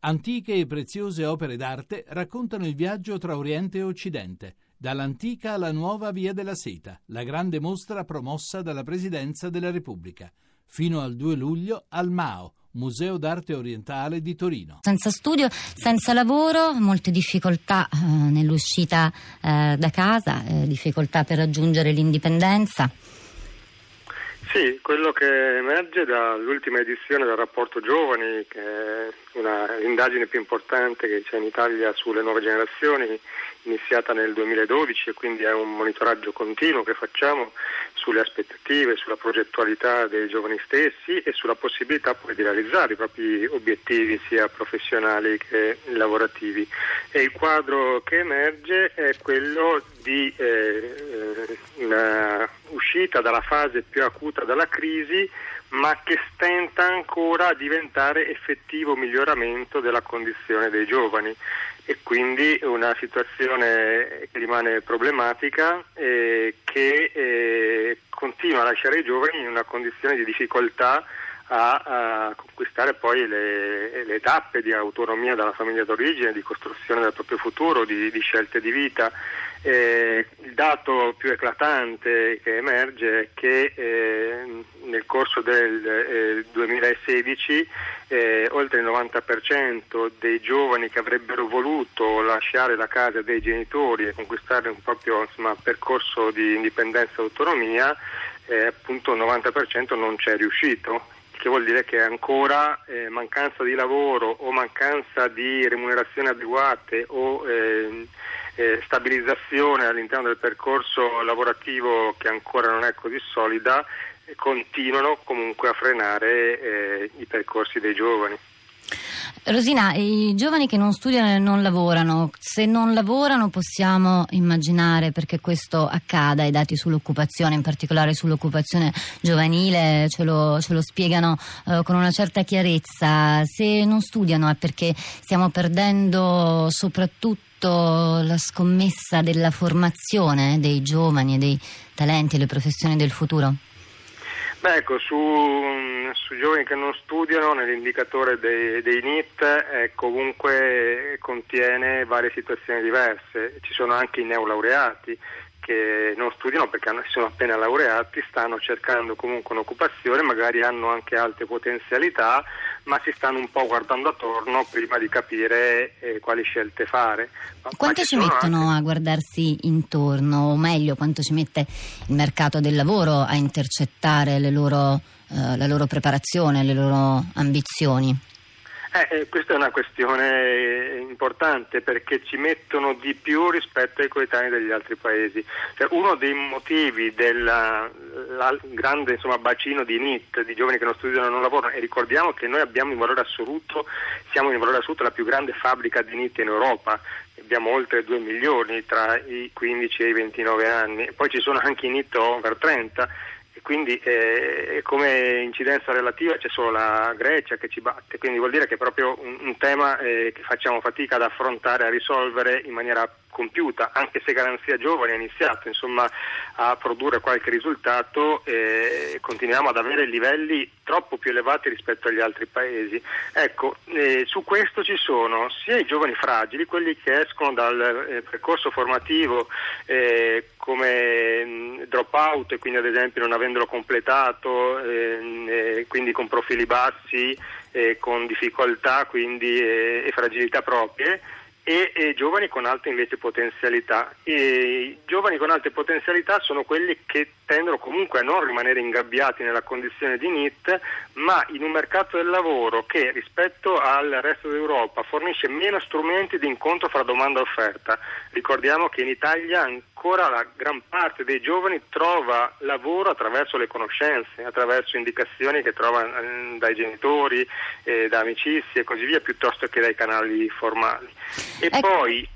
Antiche e preziose opere d'arte raccontano il viaggio tra Oriente e Occidente, dall'antica alla nuova Via della Seta, la grande mostra promossa dalla Presidenza della Repubblica, fino al 2 luglio al MAO, Museo d'arte orientale di Torino. Senza studio, senza lavoro, molte difficoltà eh, nell'uscita eh, da casa, eh, difficoltà per raggiungere l'indipendenza. Sì, quello che emerge dall'ultima edizione del rapporto Giovani, che è una indagine più importante che c'è in Italia sulle nuove generazioni, iniziata nel 2012 e quindi è un monitoraggio continuo che facciamo sulle aspettative, sulla progettualità dei giovani stessi e sulla possibilità poi di realizzare i propri obiettivi sia professionali che lavorativi. E il quadro che emerge è quello di eh, una uscita dalla fase più acuta della crisi ma che stenta ancora a diventare effettivo miglioramento della condizione dei giovani e quindi una situazione che rimane problematica e che eh, continua a lasciare i giovani in una condizione di difficoltà a, a conquistare poi le, le, tappe di autonomia dalla famiglia d'origine, di costruzione del proprio futuro, di, di scelte di vita. Eh, il dato più eclatante che emerge è che eh, nel corso del eh, 2016 eh, oltre il 90% dei giovani che avrebbero voluto lasciare la casa dei genitori e conquistare un proprio insomma, percorso di indipendenza e autonomia, eh, appunto il 90% non c'è riuscito che vuol dire che ancora eh, mancanza di lavoro o mancanza di remunerazioni adeguate o eh, eh, stabilizzazione all'interno del percorso lavorativo che ancora non è così solida continuano comunque a frenare eh, i percorsi dei giovani. Rosina, i giovani che non studiano e non lavorano, se non lavorano possiamo immaginare perché questo accada, i dati sull'occupazione, in particolare sull'occupazione giovanile, ce lo, ce lo spiegano eh, con una certa chiarezza. Se non studiano è perché stiamo perdendo soprattutto la scommessa della formazione dei giovani e dei talenti e le professioni del futuro? Beh, ecco, su, su, giovani che non studiano, nell'indicatore dei, dei NIT eh, comunque contiene varie situazioni diverse. Ci sono anche i neolaureati che non studiano perché sono appena laureati, stanno cercando comunque un'occupazione, magari hanno anche alte potenzialità, ma si stanno un po' guardando attorno prima di capire eh, quali scelte fare. Ma quanto ci mettono anche... a guardarsi intorno, o meglio, quanto ci mette il mercato del lavoro a intercettare loro, eh, la loro preparazione, le loro ambizioni? Eh, eh, questa è una questione importante perché ci mettono di più rispetto ai coetanei degli altri paesi. Cioè, uno dei motivi del grande insomma, bacino di NIT, di giovani che non studiano e non lavorano, e ricordiamo che noi abbiamo in valore assoluto, siamo in valore assoluto la più grande fabbrica di NIT in Europa, abbiamo oltre 2 milioni tra i 15 e i 29 anni, poi ci sono anche i NIT over 30 quindi eh, come incidenza relativa c'è solo la Grecia che ci batte, quindi vuol dire che è proprio un, un tema eh, che facciamo fatica ad affrontare, a risolvere in maniera compiuta, anche se Garanzia Giovani ha iniziato insomma, a produrre qualche risultato, eh, continuiamo ad avere livelli troppo più elevati rispetto agli altri paesi. Ecco, eh, su questo ci sono sia i giovani fragili, quelli che escono dal eh, percorso formativo eh, come mh, drop out e quindi ad esempio non avendolo completato, ehm, quindi con profili bassi, con difficoltà quindi, e fragilità proprie e, e, giovani con alte invece potenzialità. I giovani con alte potenzialità sono quelli che tendono comunque a non rimanere ingabbiati nella condizione di NIT, ma in un mercato del lavoro che rispetto al resto d'Europa fornisce meno strumenti di incontro fra domanda e offerta. Ricordiamo che in Italia ancora la gran parte dei giovani trova lavoro attraverso le conoscenze, attraverso indicazioni che trova eh, dai genitori, eh, da amicizie e così via, piuttosto che dai canali formali. E ecco. poi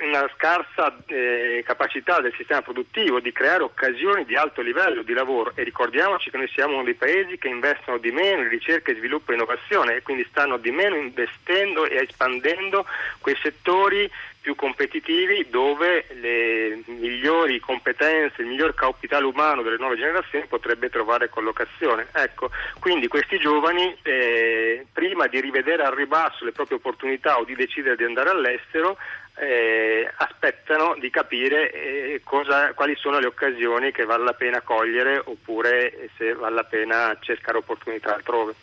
una scarsa eh, capacità del sistema produttivo di creare occasioni di alto livello di lavoro e ricordiamoci che noi siamo uno dei paesi che investono di meno in ricerca, sviluppo e innovazione e quindi stanno di meno investendo e espandendo quei settori più competitivi dove le migliori competenze, il miglior capitale umano delle nuove generazioni potrebbe trovare collocazione. Ecco, quindi questi giovani eh, prima di rivedere al ribasso le proprie opportunità o di decidere di andare all'estero eh, aspettano di capire eh, cosa, quali sono le occasioni che vale la pena cogliere oppure se vale la pena cercare opportunità altrove.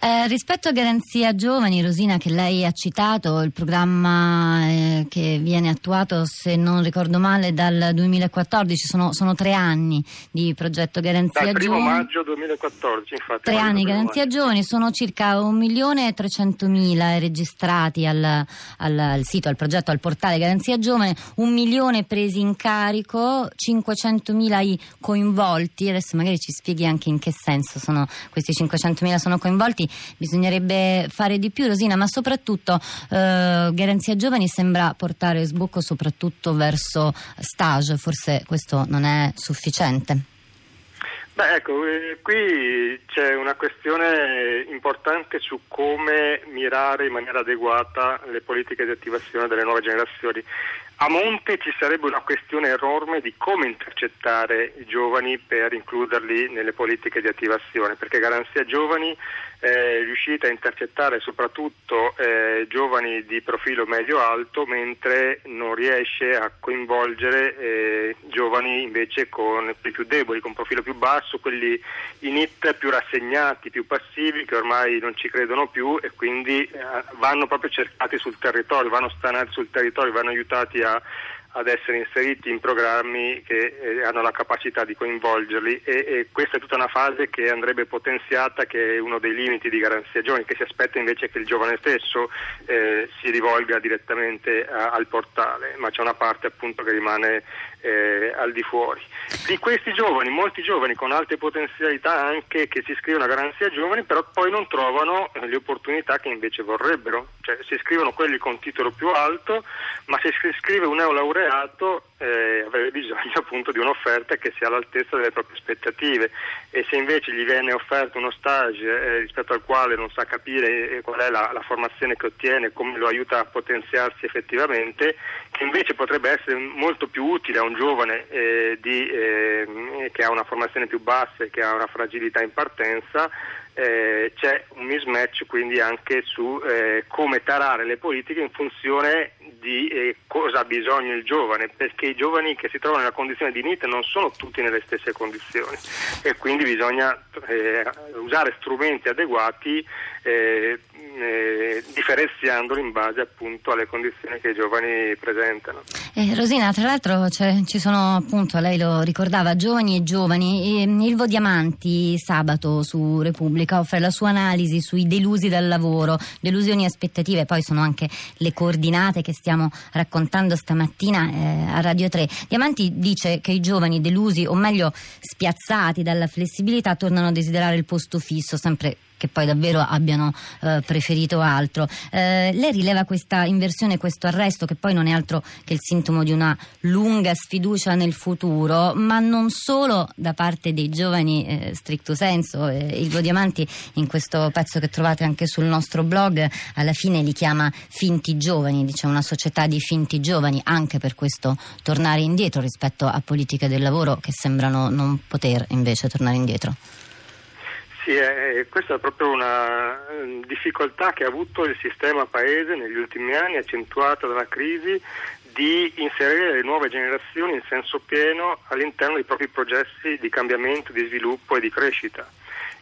Eh, rispetto a Garanzia Giovani, Rosina, che lei ha citato, il programma eh, che viene attuato, se non ricordo male, dal 2014, sono, sono tre anni di progetto Garanzia dal Giovani. Dal maggio 2014, infatti. Tre anni Garanzia maggio. Giovani, sono circa 1.300.000 registrati al, al, al sito, al progetto, al portale Garanzia Giovane, un milione presi in carico, 500.000 i coinvolti, adesso magari ci spieghi anche in che senso sono, questi 500.000 sono coinvolti. Bisognerebbe fare di più, Rosina, ma soprattutto eh, Garanzia Giovani sembra portare sbocco soprattutto verso stage, forse questo non è sufficiente. Beh, ecco, eh, qui c'è una questione importante su come mirare in maniera adeguata le politiche di attivazione delle nuove generazioni. A monte ci sarebbe una questione enorme di come intercettare i giovani per includerli nelle politiche di attivazione, perché Garanzia Giovani è riuscita a intercettare soprattutto eh, giovani di profilo medio-alto, mentre non riesce a coinvolgere eh, giovani invece con più deboli, con profilo più basso, quelli in it più rassegnati, più passivi, che ormai non ci credono più e quindi eh, vanno proprio cercati sul territorio, vanno stanati sul territorio, vanno aiutati a a ad essere inseriti in programmi che eh, hanno la capacità di coinvolgerli e, e, questa è tutta una fase che andrebbe potenziata, che è uno dei limiti di Garanzia Giovani, che si aspetta invece che il giovane stesso eh, si rivolga direttamente a, al portale, ma c'è una parte appunto che rimane eh, al di fuori. Di questi giovani, molti giovani con alte potenzialità anche che si iscrivono a Garanzia Giovani, però poi non trovano le opportunità che invece vorrebbero, cioè si iscrivono quelli con titolo più alto, ma se si iscrive un neolaureato eh, avrebbe bisogno appunto di un'offerta che sia all'altezza delle proprie aspettative e se invece gli viene offerto uno stage eh, rispetto al quale non sa capire eh, qual è la, la, formazione che ottiene, come lo aiuta a potenziarsi effettivamente, che invece potrebbe essere molto più utile a un giovane eh, di, eh, che ha una formazione più bassa e che ha una fragilità in partenza, eh, c'è un mismatch quindi anche su eh, come tarare le politiche in funzione di eh, cosa ha bisogno il giovane, perché i giovani che si trovano nella condizione di NIT non sono tutti nelle stesse condizioni e quindi bisogna eh, usare strumenti adeguati differenziandolo in base appunto alle condizioni che i giovani presentano. Eh, Rosina, tra l'altro cioè, ci sono appunto, lei lo ricordava, giovani e giovani. Ilvo Diamanti sabato su Repubblica offre la sua analisi sui delusi dal lavoro, delusioni e aspettative, poi sono anche le coordinate che stiamo raccontando stamattina eh, a Radio 3. Diamanti dice che i giovani delusi, o meglio spiazzati dalla flessibilità, tornano a desiderare il posto fisso, sempre che poi davvero abbiano eh, preferito altro. Eh, lei rileva questa inversione, questo arresto che poi non è altro che il sintomo di una lunga sfiducia nel futuro, ma non solo da parte dei giovani eh, stricto senso. Eh, Ilvo Diamanti in questo pezzo che trovate anche sul nostro blog alla fine li chiama finti giovani, dice una società di finti giovani, anche per questo tornare indietro rispetto a politiche del lavoro che sembrano non poter invece tornare indietro. Sì, eh, questa è proprio una eh, difficoltà che ha avuto il sistema paese negli ultimi anni, accentuata dalla crisi, di inserire le nuove generazioni in senso pieno all'interno dei propri processi di cambiamento, di sviluppo e di crescita.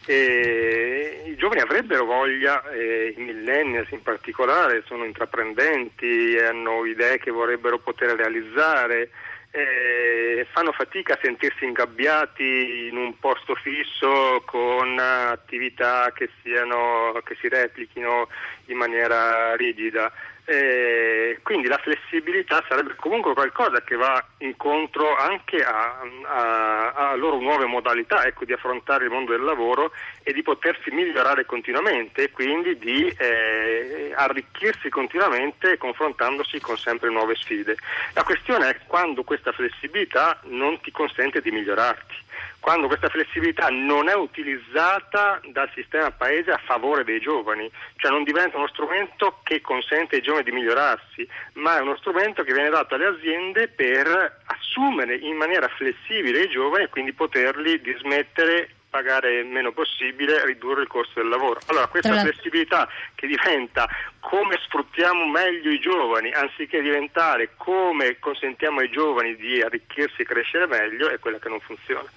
E I giovani avrebbero voglia, eh, i millennials in particolare, sono intraprendenti, hanno idee che vorrebbero poter realizzare, eh, fanno fatica a sentirsi ingabbiati in un posto fisso con attività che, siano, che si replichino in maniera rigida. Eh, quindi la flessibilità sarebbe comunque qualcosa che va incontro anche a, a, a loro nuove modalità ecco, di affrontare il mondo del lavoro e di potersi migliorare continuamente e quindi di eh, arricchirsi continuamente confrontandosi con sempre nuove sfide. La questione è quando questa flessibilità non ti consente di migliorarti quando questa flessibilità non è utilizzata dal sistema paese a favore dei giovani, cioè non diventa uno strumento che consente ai giovani di migliorarsi, ma è uno strumento che viene dato alle aziende per assumere in maniera flessibile i giovani e quindi poterli dismettere pagare il meno possibile, ridurre il costo del lavoro. Allora questa la... flessibilità che diventa come sfruttiamo meglio i giovani, anziché diventare come consentiamo ai giovani di arricchirsi e crescere meglio, è quella che non funziona.